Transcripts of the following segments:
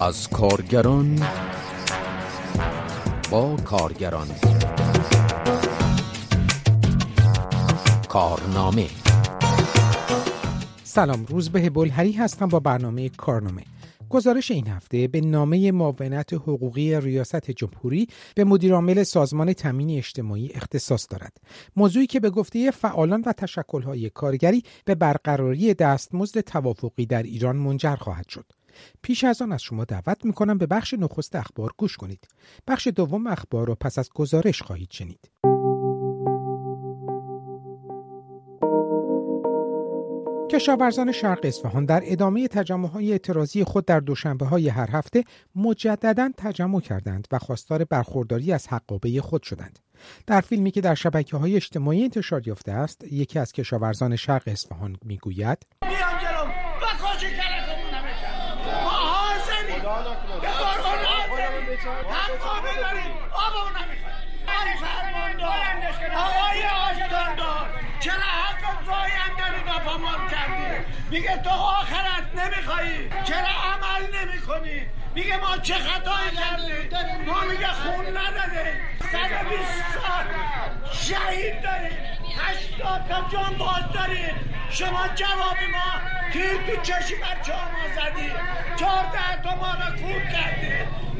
از کارگران با کارگران. کارنامه. سلام روز به بلهری هستم با برنامه کارنامه. گزارش این هفته به نامه معاونت حقوقی ریاست جمهوری به مدیرعامل سازمان تامین اجتماعی اختصاص دارد. موضوعی که به گفته فعالان و تشکلهای کارگری به برقراری دستمزد توافقی در ایران منجر خواهد شد. پیش از آن از شما دعوت می‌کنم به بخش نخست اخبار گوش کنید بخش دوم اخبار رو پس از گزارش خواهید شنید کشاورزان شرق اصفهان در ادامه تجمع های اعتراضی خود در دوشنبه های هر هفته مجددا تجمع کردند و خواستار برخورداری از حقابه خود شدند. در فیلمی که در شبکه های اجتماعی انتشار یافته است، یکی از کشاورزان شرق اصفهان می‌گوید: میگه تو آخرت نمیخوایی چرا عمل نمی کنی میگه ما چه خطایی کردیم ما میگه خون نداده 120 سال شهید داریم 80 تا جان باز داریم شما جوابی ما. تیر تو چشی بچه ما زدی. چهارده تا ما را کور کردی.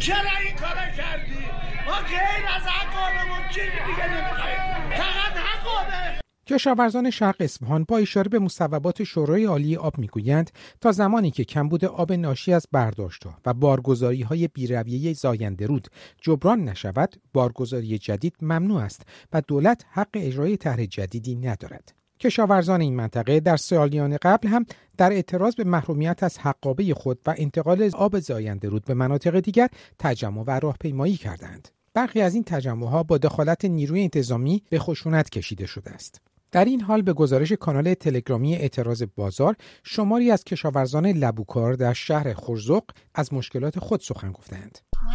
چرا این کار کردی؟ ما غیر از حقابمون چیزی دیگه نمیخواییم فقط حقابه کشاورزان شرق اصفهان با اشاره به مصوبات شورای عالی آب می‌گویند تا زمانی که کمبود آب ناشی از برداشتها و بارگذاری های بیرویه زاینده رود جبران نشود بارگذاری جدید ممنوع است و دولت حق اجرای طرح جدیدی ندارد. کشاورزان این منطقه در سالیان قبل هم در اعتراض به محرومیت از حقابه خود و انتقال آب زاینده رود به مناطق دیگر تجمع و راهپیمایی کردند برخی از این تجمعها با دخالت نیروی انتظامی به خشونت کشیده شده است در این حال به گزارش کانال تلگرامی اعتراض بازار شماری از کشاورزان لبوکار در شهر خرزق از مشکلات خود سخن گفتند. ما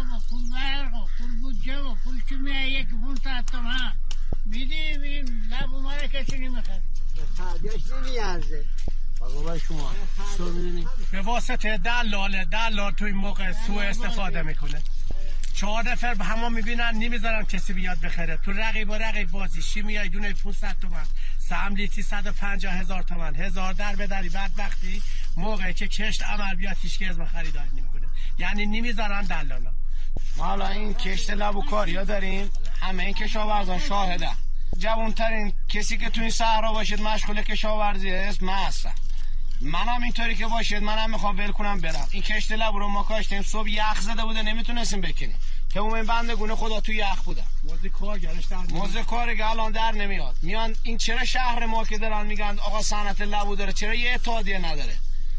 آب و پول برق و پول بودجه و پول چی میه یک ساعت تومن میدیم این ما رو کسی نمی‌خواد. تعدیش نمیارزه. شما. به واسطه دلال دلال توی موقع سوء استفاده می‌کنه. چهار نفر به همه می‌بینن نمی‌ذارن کسی بیاد بخره. تو رقیب و رقیب بازی. شی میای؟ دونه 500 تومن. سهم لیتی 150 هزار تومن. هزار در بدری بعد وقتی موقعی که کشت عمل بیاد هیچ اسم خریداری نمی‌کنه. یعنی نمی‌ذارن دلالا ما حالا این کشت لب و کاریا داریم همه این کشاورزان شاهده. جوانترین کسی که تو این صحرا باشید مشغول کشاورزی است من هستم. منم اینطوری که باشید منم می‌خوام ول کنم برم. این کشت لب رو ما کاشتیم صبح یخ زده بوده نمی‌تونستیم بکنیم. که اون بنده گونه خدا تو یخ بودم موزه کارگرش در موزه کارگر الان در نمیاد. میان این چرا شهر ما که دارن میگن آقا صنعت لبو داره چرا یه اتحادیه نداره؟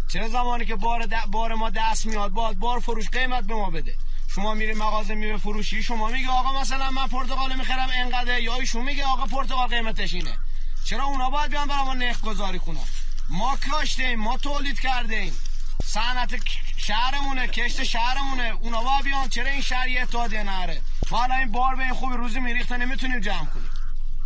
چرا زمانی که بار, بار ما دست میاد باد بار فروش قیمت به ما بده؟ شما میری مغازه میوه فروشی شما میگه آقا مثلا من پرتقال می‌خرم اینقدر یا ایشون میگه آقا پرتقال قیمتش اینه. چرا اونا باید بیان برای ما نرخ گذاری کنن؟ ما کاشتیم ما تولید کردیم صنعت شهرمونه کشت شهرمونه. اونا با بیان چرا این شهر یه اتحادیه نره؟ ما این بار به این خوبی روزی میریخته نمی‌تونیم جمع کنیم.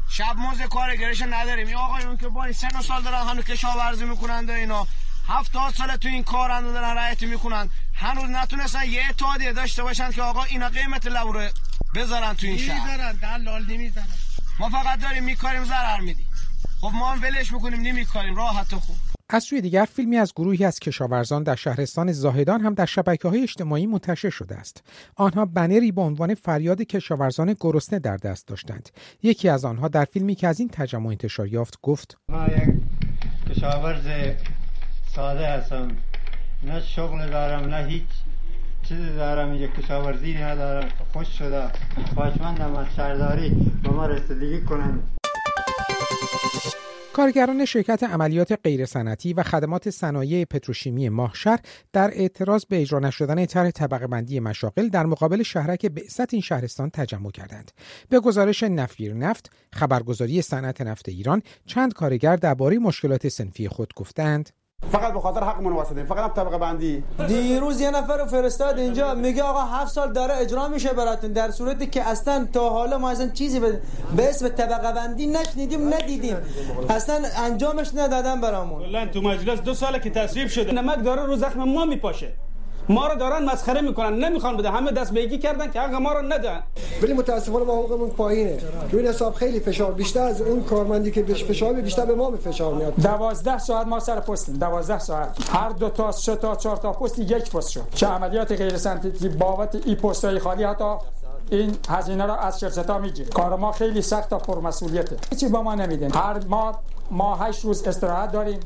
شب موز کارگرش نداریم. این آقایون که با این سن و سال دارن هنوز کشاورزی می‌کنند اینا. هفتاد سال تو این کار دارن رعایت می‌کنن. هنوز نتونستن یه اتحادیه داشته باشن که آقا اینا قیمت لو رو بذارن تو این شهر. نمی‌ذارن دلال نمی‌ذارن. ما فقط داریم میکاریم ضرر میدیم. خب ما هم ولش می‌کنیم نمیکاریم راحت خوب. از سوی دیگر فیلمی از گروهی از کشاورزان در شهرستان زاهدان هم در شبکه های اجتماعی منتشر شده است. آنها بنری با عنوان فریاد کشاورزان گرسنه در دست داشتند. یکی از آنها در فیلمی که از این تجمع انتشار یافت گفت: ما یک کشاورز ساده هستم. نه شغل دارم نه هیچ چیزی دارم. یک کشاورزی ندارم. خوش شده. خواهشمندم از شهرداری به ما رسیدگی کنند کارگران شرکت عملیات غیرصنعتی و خدمات صنایع پتروشیمی ماهشهر در اعتراض به اجرا نشدن طرح طبقه بندی مشاغل در مقابل شهرک بعثت این شهرستان تجمع کردند. به گزارش نفیر نفت، خبرگزاری صنعت نفت ایران، چند کارگر درباره مشکلات سنفی خود گفتند: فقط به خاطر حق واسطیم فقط هم طبقه بندی. دیروز یه نفر رو فرستاد اینجا میگه آقا هفت سال داره اجرا میشه براتون در صورتی که اصلا تا حالا ما اصلا چیزی به, به اسم طبقه بندی نشنیدیم ندیدیم. اصلا انجامش ندادن برامون. تو مجلس دو ساله که تصویب شده. نمک داره رو زخم ما میپاشه. ما رو دارن مسخره می‌کنن. نمی‌خوان بده. همه دست بیگی کردن که حق ما رو ندن ولی متاسفانه ما حقوقمون پایینه. این حساب خیلی فشار بیشتر از اون کارمندی که بهش فشار بیشتر به ما فشار میاد. 12 ساعت ما سر پستیم. 12 ساعت. هر دو تا سه تا چهار تا پست یک پست شد. چه عملیات غیر سنتیتی بابت این پستای خالی حتی این هزینه را از شرکت ها می‌گیره. کار ما خیلی سخت و پرمسئولیته. هیچی با ما نمیدن هر ما ما 8 روز استراحت داریم.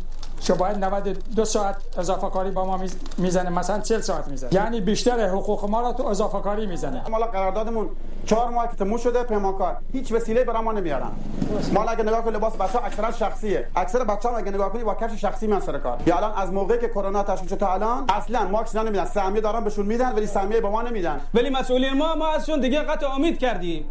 شو باید 92 ساعت اضافه کاری با ما می‌زنه مثلا 40 ساعت می‌زنه. یعنی بیشتر حقوق ما را تو اضافه کاری می‌زنه. ما قراردادمون 4 ماه که تموم شده پیمانکار. هیچ وسیله برای ما نمیارن. ما اگه نگاه کنید لباس بچه‌ها اکثرا شخصیه. اکثر بچه‌ها اگه نگاه کنید با کفش شخصی من سر کار. یا الان از موقعی که کرونا تشکیل شد تا الان اصلا ماکس نمیدن. سهمیه دارن بهشون میدن ولی سهمیه به ما نمیدن. ولی مسئولین ما ما ازشون دیگه قطع امید کردیم.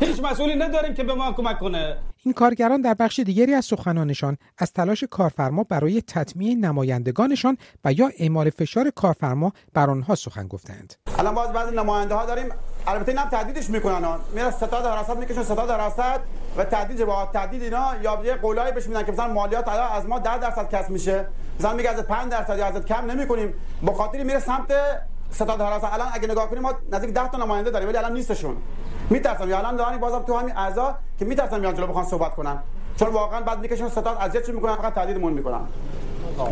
هیچ مسئولی نداریم که به ما کمک کنه. این کارگران در بخش دیگری از سخنانشان از تلاش کارفرما برای تطمیع نمایندگانشان و یا اعمال فشار کارفرما بر آنها سخن گفتند الان باز بعضی نماینده ها داریم البته اینم تهدیدش می‌کنن ها. میره ستاد حراست می‌کشن ستاد حراست و تهدید با تهدید اینا یا یه قولایی بهش میدن که مثلا مالیات از ما 10 درصد کسب میشه. مثلا میگه از 5 درصد یا از کم نمی‌کنیم. به خاطر میره سمت ستاد حراست الان اگه نگاه کنیم ما نزدیک 10 تا نماینده داریم ولی الان نیستشون. میترسم. یا الان دارن بازم تو همین اعضا که میترسم میان جلو بخوان صحبت کنن. چون واقعا بعد می‌کشن ستاد اذیت می‌کنن فقط تهدیدمون می‌کنن.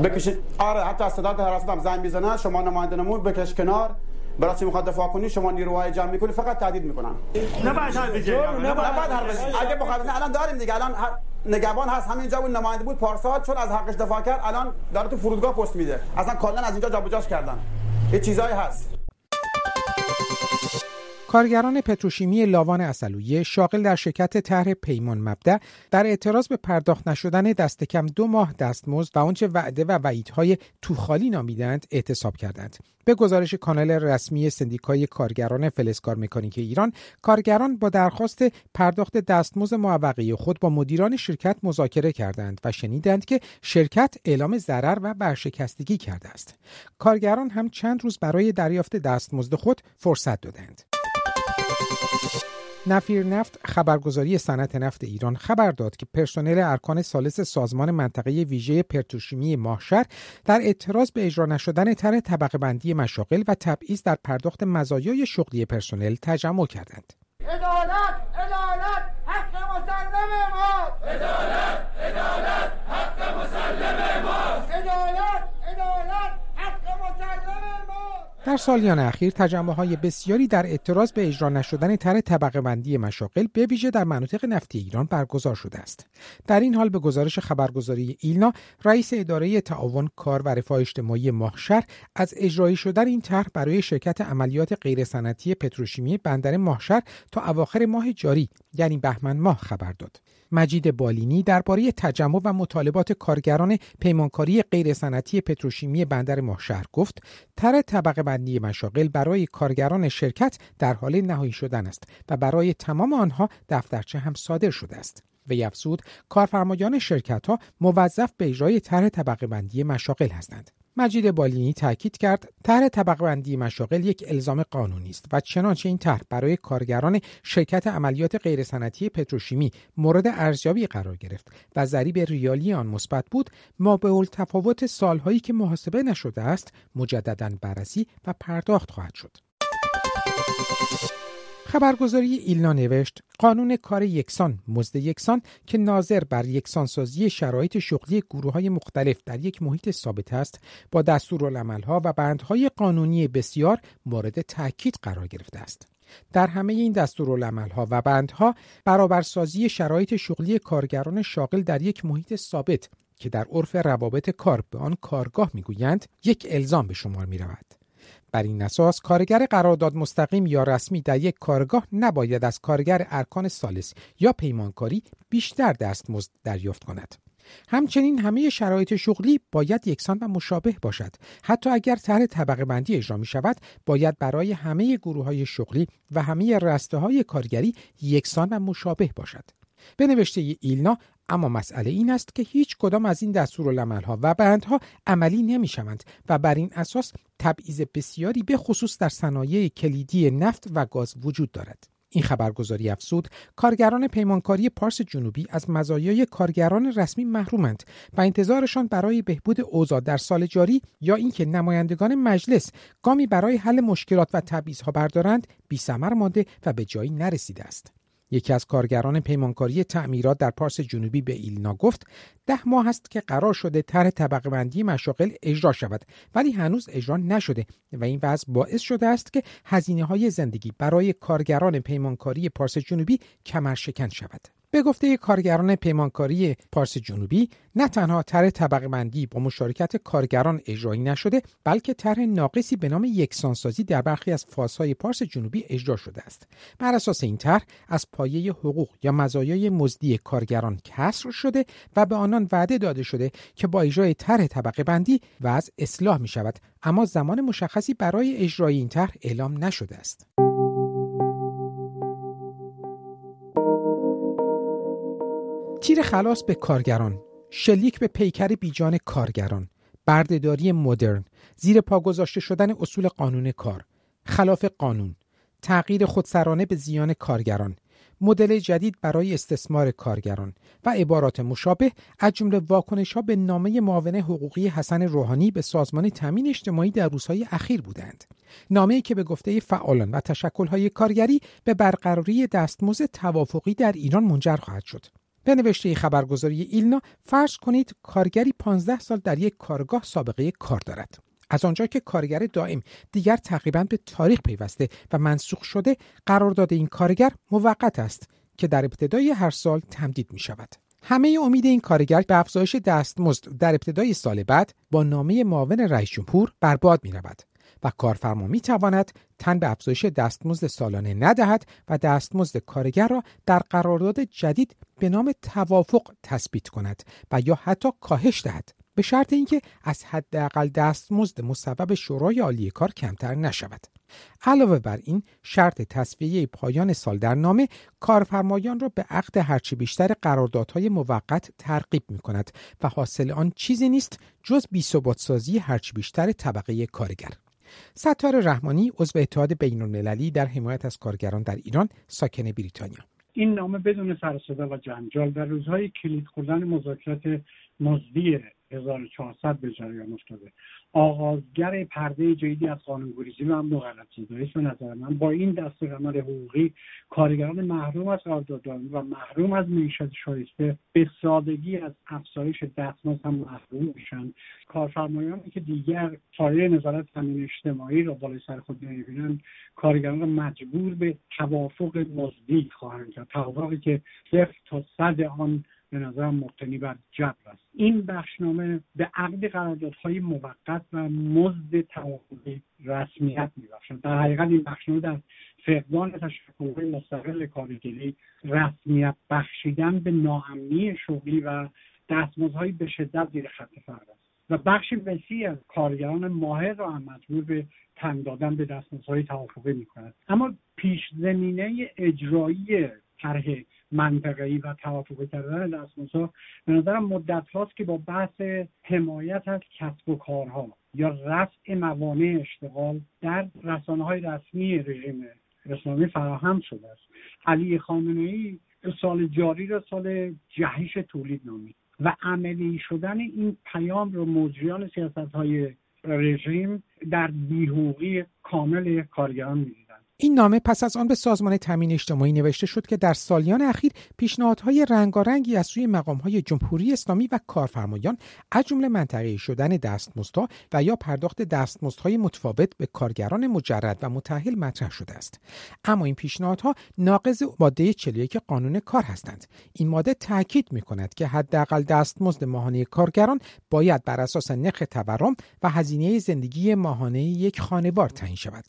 بکشید آره حتی از ستاد حراست هم زنگ می‌زنن شما نماینده نمون بکش کنار. برای چی می‌خواد دفاع کنی؟ شما نیروهای جمع می‌کنی فقط تهدید می‌کنن. نه بعد هر بجه نه بعد هر بجه اگه بخواد الان داریم دیگه. الان نگهبان هست همینجا اون نماینده بود پارسال چون از حقش دفاع کرد الان داره تو فرودگاه پست میده. اصلا کلا از اینجا جابجاش کردن. یه چیزایی هست. کارگران پتروشیمی لاوان اصلویه شاغل در شرکت طرح پیمان مبدع در اعتراض به پرداخت نشدن دست کم دو ماه دستمزد و آنچه وعده و وعیدهای توخالی نامیدند اعتصاب کردند. به گزارش کانال رسمی سندیکای کارگران فلزکار مکانیک ایران کارگران با درخواست پرداخت دستمزد معوقه خود با مدیران شرکت مذاکره کردند و شنیدند که شرکت اعلام ضرر و برشکستگی کرده است. کارگران هم چند روز برای دریافت دستمزد خود فرصت دادند. نفیر نفت خبرگزاری صنعت نفت ایران خبر داد که پرسنل ارکان سالس سازمان منطقه ویژه پرتوشیمی ماهشر در اعتراض به اجرا نشدن طرح طبقه بندی مشاغل و تبعیض در پرداخت مزایای شغلی پرسنل تجمع کردند. عدالت عدالت حق مسلم ما عدالت عدالت حق مسلم ما عدالت عدالت حق مسلم ما در سالیان اخیر تجمع های بسیاری در اعتراض به اجرا نشدن طرح طبقه بندی مشاغل به ویژه در مناطق نفتی ایران برگزار شده است. در این حال به گزارش خبرگزاری ایلنا رئیس اداره تعاون کار و رفاه اجتماعی ماهشهر از اجرایی شدن این طرح برای شرکت عملیات غیرصنعتی پتروشیمی بندر ماهشهر تا اواخر ماه جاری یعنی بهمن ماه خبر داد. مجید بالینی درباره تجمع و مطالبات کارگران پیمانکاری غیرصنعتی پتروشیمی بندر ماهشهر گفت طرح طبقه بندی مشاغل برای کارگران شرکت در حال نهایی شدن است و برای تمام آنها دفترچه هم صادر شده است. و افزود کارفرمایان شرکت ها موظف به اجرای طرح طبقه بندی مشاغل هستند. مجید بالینی تاکید کرد طرح طبقه بندی مشاغل یک الزام قانونی است و چنانچه این طرح برای کارگران شرکت عملیات غیرصنعتی پتروشیمی مورد ارزیابی قرار گرفت و ضریب ریالی آن مثبت بود ما به تفاوت سالهایی که محاسبه نشده است مجددا بررسی و پرداخت خواهد شد. خبرگزاری ایلنا نوشت قانون کار یکسان مزد یکسان که ناظر بر یکسانسازی شرایط شغلی گروه های مختلف در یک محیط ثابت است با دستورالعملها و بندهای قانونی بسیار مورد تاکید قرار گرفته است در همه این دستورالعملها و بندها برابرسازی شرایط شغلی کارگران شاغل در یک محیط ثابت که در عرف روابط کار به آن کارگاه می‌گویند یک الزام به شمار می رود. بر این اساس کارگر قرارداد مستقیم یا رسمی در یک کارگاه نباید از کارگر ارکان سالس یا پیمانکاری بیشتر دستمزد دریافت کند. همچنین همه شرایط شغلی باید یکسان و مشابه باشد. حتی اگر طرح طبقه بندی اجرا می شود باید برای همه گروه های شغلی و همه رسته های کارگری یکسان و مشابه باشد. به نوشته ایلنا اما مسئله این است که هیچ کدام از این دستورالعملها و بندها عملی نمی شوند و بر این اساس تبعیض بسیاری به خصوص در صنایع کلیدی نفت و گاز وجود دارد. این خبرگزاری افزود کارگران پیمانکاری پارس جنوبی از مزایای کارگران رسمی محرومند و انتظارشان برای بهبود اوضاع در سال جاری یا اینکه نمایندگان مجلس گامی برای حل مشکلات و تبعیضها بردارند بی مانده و به جایی نرسیده است یکی از کارگران پیمانکاری تعمیرات در پارس جنوبی به ایلنا گفت ده ماه است که قرار شده طرح طبقه بندی مشاغل اجرا شود ولی هنوز اجرا نشده و این وضع باعث شده است که هزینه های زندگی برای کارگران پیمانکاری پارس جنوبی کمرشکن شود. به گفته کارگران پیمانکاری پارس جنوبی نه تنها طرح طبقه بندی با مشارکت کارگران اجرایی نشده بلکه طرح ناقصی به نام یکسانسازی در برخی از فازهای پارس جنوبی اجرا شده است. بر اساس این طرح از پایه حقوق یا مزایای مزدی کارگران کسر شده و به آنان وعده داده شده که با اجرای طرح طبقه بندی وضع اصلاح می شود اما زمان مشخصی برای اجرای این طرح اعلام نشده است. تیر خلاص به کارگران. شلیک به پیکر بیجان کارگران. بردهداری مدرن. زیر پا گذاشته شدن اصول قانون کار. خلاف قانون. تغییر خودسرانه به زیان کارگران. مدل جدید برای استثمار کارگران. و عبارات مشابه از جمله واکنش ها به نامه معاون حقوقی حسن روحانی به سازمان تامین اجتماعی در روزهای اخیر بودند. نامه‌ای که به گفته فعالان و تشکل‌های کارگری به برقراری دستمزد توافقی در ایران منجر خواهد شد. به نوشته خبرگزاری ایلنا فرض کنید کارگری 15 سال در یک کارگاه سابقه کار دارد از آنجا که کارگر دائم دیگر تقریبا به تاریخ پیوسته و منسوخ شده قرارداد این کارگر موقت است که در ابتدای هر سال تمدید می شود. همه امید این کارگر به افزایش دستمزد در ابتدای سال بعد با نامه معاون رئیس جمهور برباد می رود. و کارفرما می تواند تن به افزایش دستمزد سالانه ندهد و دستمزد کارگر را در قرارداد جدید به نام توافق تثبیت کند و یا حتی کاهش دهد. به شرط اینکه از حداقل دستمزد مصوب شورای عالی کار کمتر نشود. علاوه بر این شرط تصفیه پایان سال در نامه کارفرمایان را به عقد هرچی بیشتر قراردادهای موقت ترغیب می کند و حاصل آن چیزی نیست جز بیثباتسازی هرچی بیشتر طبقه کارگر. ستار رحمانی عضو اتحاد بین المللی در حمایت از کارگران در ایران ساکن بریتانیا. این نامه بدون سر و جنجال در روزهای کلید خوردن مذاکرات مزدی 1400 به جریان افتاده. آغازگر پرده جدیدی از قانونگریزی و امن و غلطزدایی به نظر من با این عمل حقوقی کارگران محروم از قراردادداران و محروم از معیشت شایسته به سادگی از افزایش دستمزد هم محروم میشن. کارفرمایانی که دیگر پایه نظارت تامین اجتماعی را بالای سر خود نمی‌بینن کارگران را مجبور به توافق مزدی خواهند کرد. توافقی که صفر تا صد آن به نظرم مبتنی بر جبر است. این بخشنامه به عقد قراردادهای موقت و مزد توافقی رسمیت میبخشد. در حقیقت این بخشنامه در فقدان تشکلهای مستقل کارگری رسمیت بخشیدن به ناامنی شغلی و دستمزدهایی به شدت زیر خط فقر است. و بخش وسیع از کارگران ماهر را هم مجبور به تن دادن به دستمزدهای توافقی می‌کند. اما پیش زمینه اجرایی طرح منطقه‌ای و توافق کردن دستمزدها به نظرم مدت هاست که با بحث حمایت از کسب و کارها یا رفع موانع اشتغال در رسانه های رسمی رژیم اسلامی فراهم شده است. علی خامنه سال جاری را سال جهش تولید نامید و عملی شدن این پیام رو مجریان سیاست های رژیم در بیهوقی کامل کارگران می‌دید. این نامه پس از آن به سازمان تامین اجتماعی نوشته شد که در سالیان اخیر پیشنهادهای رنگارنگی از سوی مقامهای جمهوری اسلامی و کارفرمایان از جمله منطقه شدن دستمزدها و یا پرداخت دستمزدهای متفاوت به کارگران مجرد و متأهل مطرح شده است. اما این پیشنهادها ناقض ماده 41 قانون کار هستند. این ماده تاکید می کند که حداقل دستمزد ماهانه کارگران باید بر اساس نرخ تورم و هزینه زندگی ماهانه یک خانوار تعیین شود.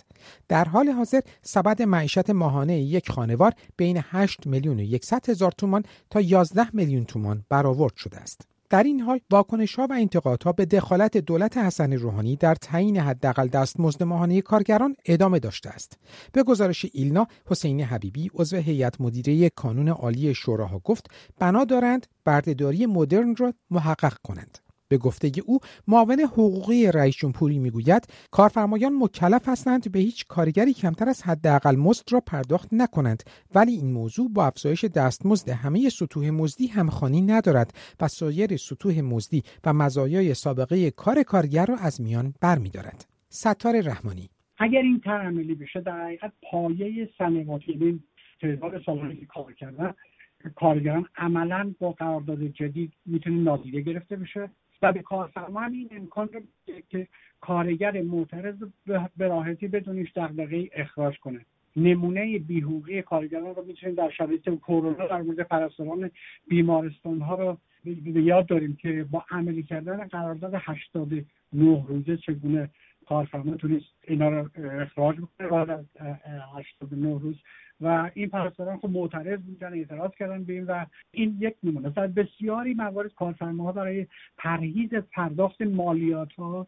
در حال حاضر سبد معیشت ماهانه یک خانوار بین 8 میلیون و 100 هزار تومان تا 11 میلیون تومان برآورد شده است. در این حال واکنش ها و انتقادها به دخالت دولت حسن روحانی در تعیین حداقل دستمزد ماهانه کارگران ادامه داشته است به گزارش ایلنا حسین حبیبی عضو هیئت مدیره کانون عالی شوراها گفت بنا دارند بردهداری مدرن را محقق کنند به گفته او معاون حقوقی رئیس جمهوری می‌گوید کارفرمایان مکلف هستند به هیچ کارگری کمتر از حداقل مزد را پرداخت نکنند. ولی این موضوع با افزایش دستمزد همه سطوح مزدی همخوانی ندارد و سایر سطوح مزدی و مزایای سابقه کار کارگر را از میان برمیدارد. ستار رحمانی. اگر این عملی بشه در حقیقت پایه صنعتی تعداد سالانی که کار کردن کارگران عملا با قرارداد جدید می‌تونه نادیده گرفته بشه. و به کارفرما این امکان رو که کارگر معترض به راحتی بدون هیچ دغدغه اخراج کنه. نمونه بیهوقی کارگران رو می‌تونیم در شرایط کرونا در مورد پرستاران بیمارستان ها رو به یاد داریم که با عملی کردن قرارداد 89 روزه چگونه کارفرما تونست اینا رو اخراج بکنه بعد از 89 روز. و این پرستاران خب معترض بودن اعتراض کردن به این و این یک نمونه. در بسیاری موارد کارفرماها برای پرهیز از پرداخت مالیات ها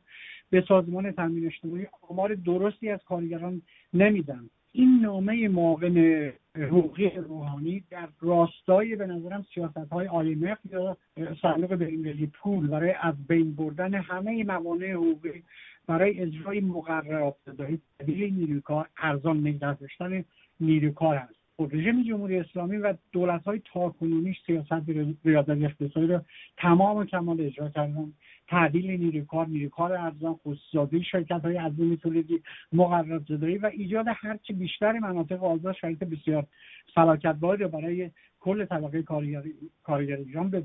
به سازمان تامین اجتماعی آمار درستی از کارگران نمیدن. این نامه معاون حقوقی روحانی در راستای به نظرم سیاست های IMF یا صندوق بینالمللی پول برای از بین بردن همه موانع حقوقی برای اجرای مقررات داری تبدیل نیروی کار ارزان نگه داشتن نیروی کار هست. خب رژیم جمهوری اسلامی و دولت های تاکنونیش سیاست ریاضت اقتصادی رو تمام و کمال اجرا کردن. تعدیل نیروی کار نیروی کار ارزان خصوصی شرکت های عظیم تولیدی مقررات زدایی و ایجاد هرچی بیشتر مناطق آزاد شرایط بسیار فلاکت رو برای کل طبقه کارگر ایران به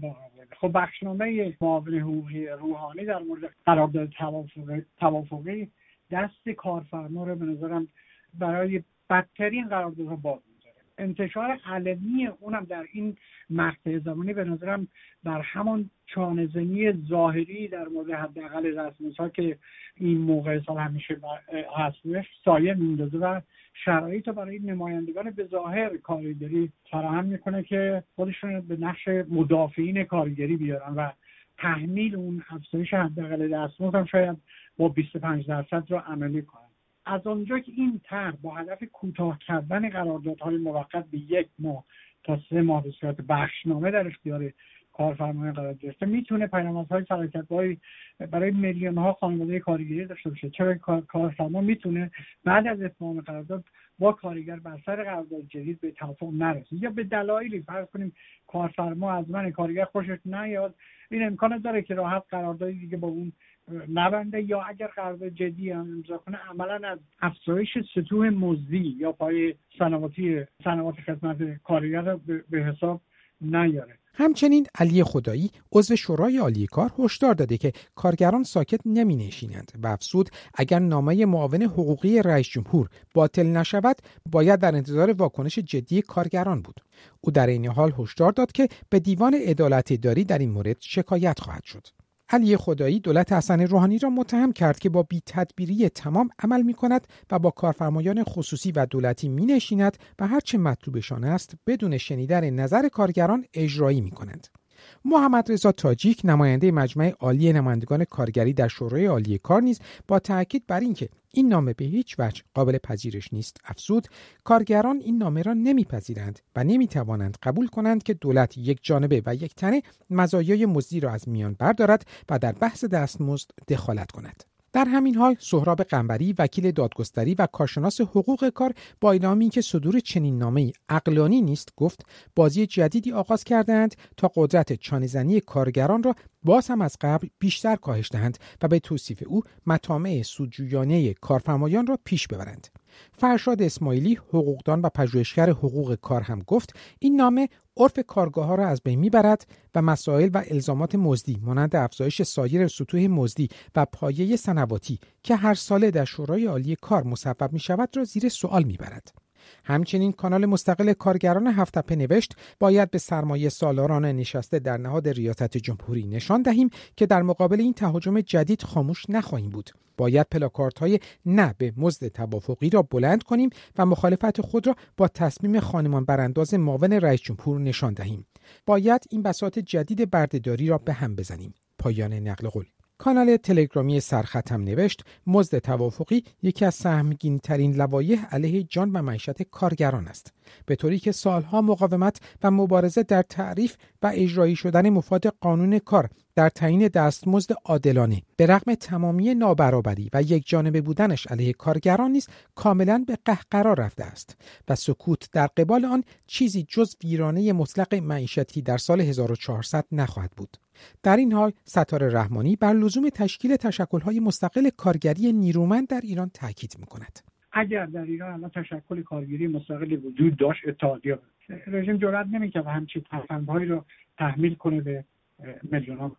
خب بخشنامه معاون حقوقی روحانی در مورد قرارداد توافقی دست کارفرما رو به نظرم برای بدترین قراردادها باز انتشار علمی اونم در این مقطع زمانی به نظرم بر همان چانزنی ظاهری در مورد حداقل ها که این موقع سال همیشه هستش سایه میندازه و شرایط برای نمایندگان به ظاهر کارگری فراهم می‌کنه که خودشون به نقش مدافعین کارگری بیارن و تحمیل اون افزایش حداقل دستمزد هم شاید با 25 درصد رو عملی کنن. از آنجا که این طرح با هدف کوتاه کردن قراردادهای موقت به یک ماه تا سه ماه به صورت بخشنامه در اختیار کارفرمای قرار گرفته می‌تونه پیامدهای فراکتهایی برای میلیون ها خانواده کارگری داشته باشه. چرا کارفرما می‌تونه بعد از اتمام قرارداد با کارگر بر سر قرارداد جدید به توافق نرسه؟ یا به دلایلی فرض کنیم کارفرما از من کارگر خوشش نیاد این امکان داره که راحت قراردادی دیگه با اون نبنده یا اگر قرارداد جدی هم امضا کنه عملا از افزایش سطوح مزدی یا پای صنواتی صنوات خدمت کارگر به حساب نیاره. همچنین علی خدایی عضو شورای عالی کار هشدار داده که کارگران ساکت نمی نشینند و افسود اگر نامه معاون حقوقی رئیس جمهور باطل نشود باید در انتظار واکنش جدی کارگران بود. او در این حال هشدار داد که به دیوان عدالت داری در این مورد شکایت خواهد شد. علی خدایی دولت حسن روحانی را متهم کرد که با بی تدبیری تمام عمل می کند و با کارفرمایان خصوصی و دولتی می نشیند و هرچه مطلوبشان است بدون شنیدن نظر کارگران اجرایی می کنند. محمد رضا تاجیک نماینده مجمع عالی نمایندگان کارگری در شورای عالی کار نیز با تاکید بر اینکه این نامه به هیچ وجه قابل پذیرش نیست. افزود کارگران این نامه را نمیپذیرند و نمی‌توانند قبول کنند که دولت یک جانبه و یک تنه مزایای مزدی را از میان بردارد و در بحث دستمزد دخالت کند. در همین حال سهراب قنبری وکیل دادگستری و کارشناس حقوق کار با اعلامی که صدور چنین نامه اقلانی نیست گفت بازی جدیدی آغاز کردند تا قدرت چانهزنی کارگران را باز هم از قبل بیشتر کاهش دهند و به توصیف او مطامع سودجویانه کارفرمایان را پیش ببرند. فرشاد اسماعیلی حقوقدان و پژوهشگر حقوق کار هم گفت این نامه عرف کارگاه ها را از بین می‌برد و مسائل و الزامات مزدی مانند افزایش سایر سطوح مزدی و پایه سنواتی که هر ساله در شورای عالی کار مسبب می شود را زیر سوال می‌برد. همچنین کانال مستقل کارگران هفتپه نوشت باید به سرمایه سالاران نشسته در نهاد ریاست جمهوری نشان دهیم که در مقابل این تهاجم جدید خاموش نخواهیم بود. باید پلاکارت های نه به مزد توافقی را بلند کنیم و مخالفت خود را با تصمیم خانمان برانداز معاون رئیس جمهور نشان دهیم. باید این بساط جدید بردهداری را به هم بزنیم. پایان نقل قول. کانال تلگرامی سرختم نوشت مزد توافقی یکی از سهمگین ترین لوایح علیه جان و معیشت کارگران است. به طوری که سالها مقاومت و مبارزه در تعریف و اجرایی شدن مفاد قانون کار در تعیین دستمزد عادلانه به رغم تمامی نابرابری و یک جانبه بودنش علیه کارگران نیز کاملا به قهقرا رفته است و سکوت در قبال آن چیزی جز ویرانه مطلق معیشتی در سال 1400 نخواهد بود. در این حال ستاره رحمانی بر لزوم تشکیل تشکل‌های مستقل کارگری نیرومند در ایران تاکید می‌کند. اگر در ایران الان تشکل کارگری مستقلی وجود داشت اتحادیه رژیم جرأت نمی‌کرد همچین تفنگهایی رو تحمیل کنه به میلیونان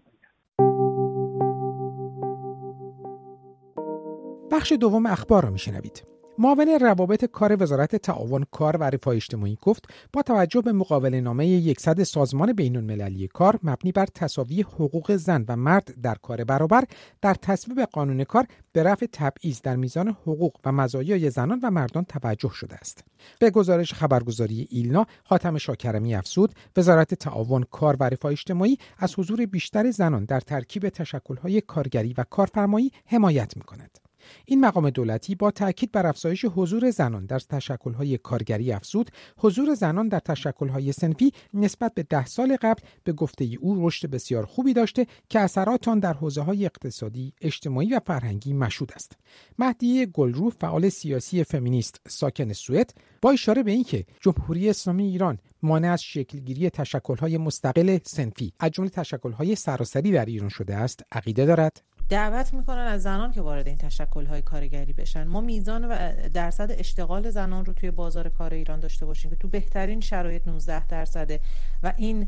بخش دوم اخبار را میشنوید. معاون روابط کار وزارت تعاون کار و رفاه اجتماعی گفت با توجه به مقابل نامه 100 سازمان بین المللی کار مبنی بر تساوی حقوق زن و مرد در کار برابر در تصویب قانون کار به رفع تبعیض در میزان حقوق و مزایای زنان و مردان توجه شده است. به گزارش خبرگزاری ایلنا حاتم شاکرمی افزود وزارت تعاون کار و رفاه اجتماعی از حضور بیشتر زنان در ترکیب تشکل‌های کارگری و کارفرمایی حمایت می‌کند. این مقام دولتی با تاکید بر افزایش حضور زنان در تشکل‌های کارگری افزود حضور زنان در تشکل‌های سنفی نسبت به ده سال قبل به گفته او رشد بسیار خوبی داشته که اثرات آن در های اقتصادی، اجتماعی و فرهنگی مشهود است. مهدی گلرو فعال سیاسی فمینیست ساکن سوئد با اشاره به اینکه جمهوری اسلامی ایران مانع از شکلگیری تشکل‌های مستقل سنفی از جمله تشکل‌های سراسری در ایران شده است عقیده دارد دعوت می‌کنن از زنان که وارد این تشکل های کارگری بشن. ما میزان و درصد اشتغال زنان رو توی بازار کار ایران داشته باشیم که تو بهترین شرایط 19 درصده و این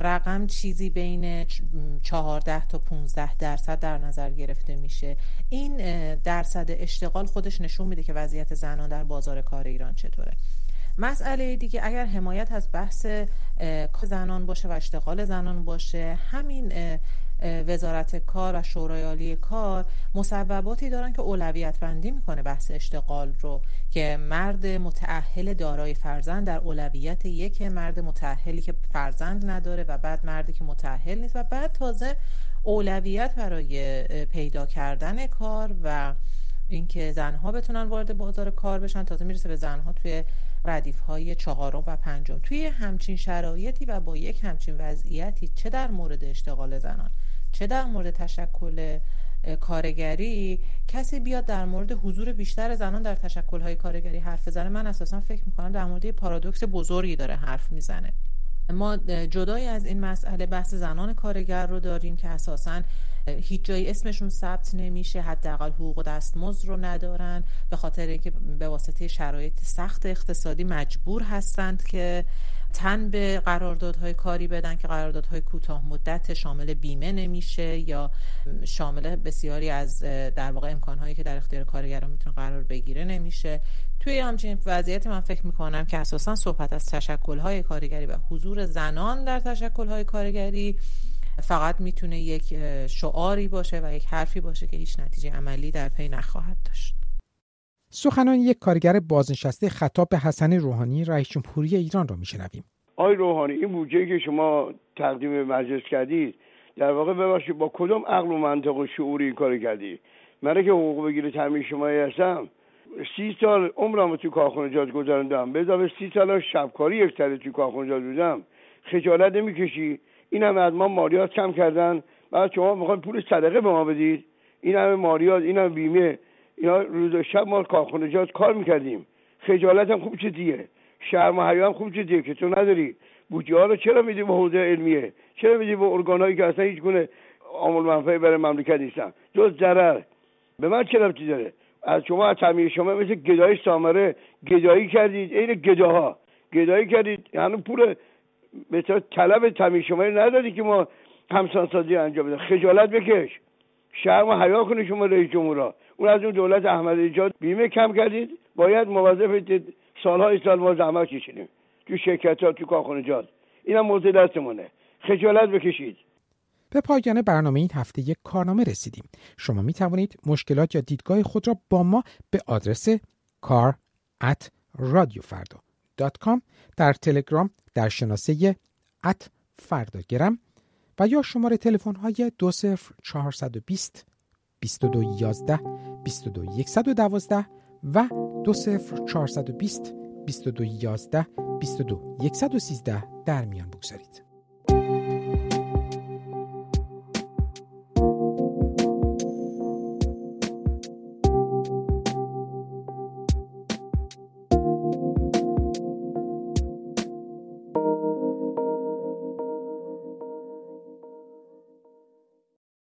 رقم چیزی بین 14 تا 15 درصد در نظر گرفته میشه. این درصد اشتغال خودش نشون میده که وضعیت زنان در بازار کار ایران چطوره. مسئله دیگه اگر حمایت از بحث زنان باشه و اشتغال زنان باشه همین وزارت کار و شورای عالی کار مصوباتی دارن که اولویت بندی می‌کنه بحث اشتغال رو که مرد متأهل دارای فرزند در اولویت یک مرد متأهلی که فرزند نداره و بعد مردی که متأهل نیست و بعد تازه اولویت برای پیدا کردن کار و اینکه زنها بتونن وارد بازار کار بشن تازه می‌رسه به زنها توی ردیف های چهارم و پنجم. توی همچین شرایطی و با یک همچین وضعیتی چه در مورد اشتغال زنان؟ چه در مورد تشکل کارگری؟ کسی بیاد در مورد حضور بیشتر زنان در های کارگری حرف بزنه. من اساسا فکر می‌کنم در مورد پارادوکس بزرگی داره حرف می‌زنه. ما جدای از این مسئله بحث زنان کارگر رو داریم که اساسا هیچ جایی اسمشون ثبت نمیشه حداقل حقوق و دستمزد رو ندارن به خاطر اینکه به واسطه شرایط سخت اقتصادی مجبور هستند که تن به قراردادهای کاری بدن که قراردادهای کوتاه مدت شامل بیمه نمیشه یا شامل بسیاری از در واقع امکانهایی که در اختیار کارگران می‌تونه قرار بگیره نمیشه. توی همچین وضعیتی من فکر می‌کنم که اساسا صحبت از تشکلهای کارگری و حضور زنان در تشکلهای کارگری فقط می‌تونه یک شعاری باشه و یک حرفی باشه که هیچ نتیجه عملی در پی نخواهد داشت. سخنان یک کارگر بازنشسته خطاب به حسن روحانی رئیس جمهوری ایران را میشنویم. آقای روحانی این بودجه که شما تقدیم مجلس کردید در واقع ببخشید با کدام عقل و منطق و شعوری این کار کردی؟ من که حقوق بگیره تامین شمایی هستم سی سال عمرم تو کارخانجات گذراندم. به سی سال شبکاری یک ساله تو کارخانجات بودم. خجالت نمی‌کشی. این همه از ما مالیات کم کردن. بعد شما می‌خواین پول صدقه به ما بدید. این همه مالیات این همه بیمه اینا روز و شب ما کارخانجات کار می‌کردیم. خجالت هم خوب چیزیه. شرم و حیا هم خوب چیزیه که تو نداری. بودجه ها رو چرا میدی به حوزه علمیه؟ چرا میدی به ارگان که اصلا هیچ گونه عامل منفعه برای مملکت نیستن؟ جز ضرر. به من چه ربطی داره؟ از شما از تعمیر شما مثل گدای سامره. گدایی کردید. عین گداها. گدایی کردید. یعنی پول به طلب تعمیر شما ندادی که ما همسان سازی انجام بده خجالت بکش. شرم و حیا کنید شما رئیس جمهورا. اون از اون دولت احمد ایجاد بیمه کم کردید. باید موظف سالهای سال ما زحمت کشیدیم. تو شرکت ها تو کارخانجات این هم موضوع دستمونه. خجالت بکشید. به پایان برنامه این هفته یک کارنامه رسیدیم. شما می توانید مشکلات یا دیدگاه خود را با ما به آدرس کار at در تلگرام در شناسه ات فرداگرم و یا شماره تلفن های 20420 2211 22112 و 20420 2211 22113 در میان بگذارید.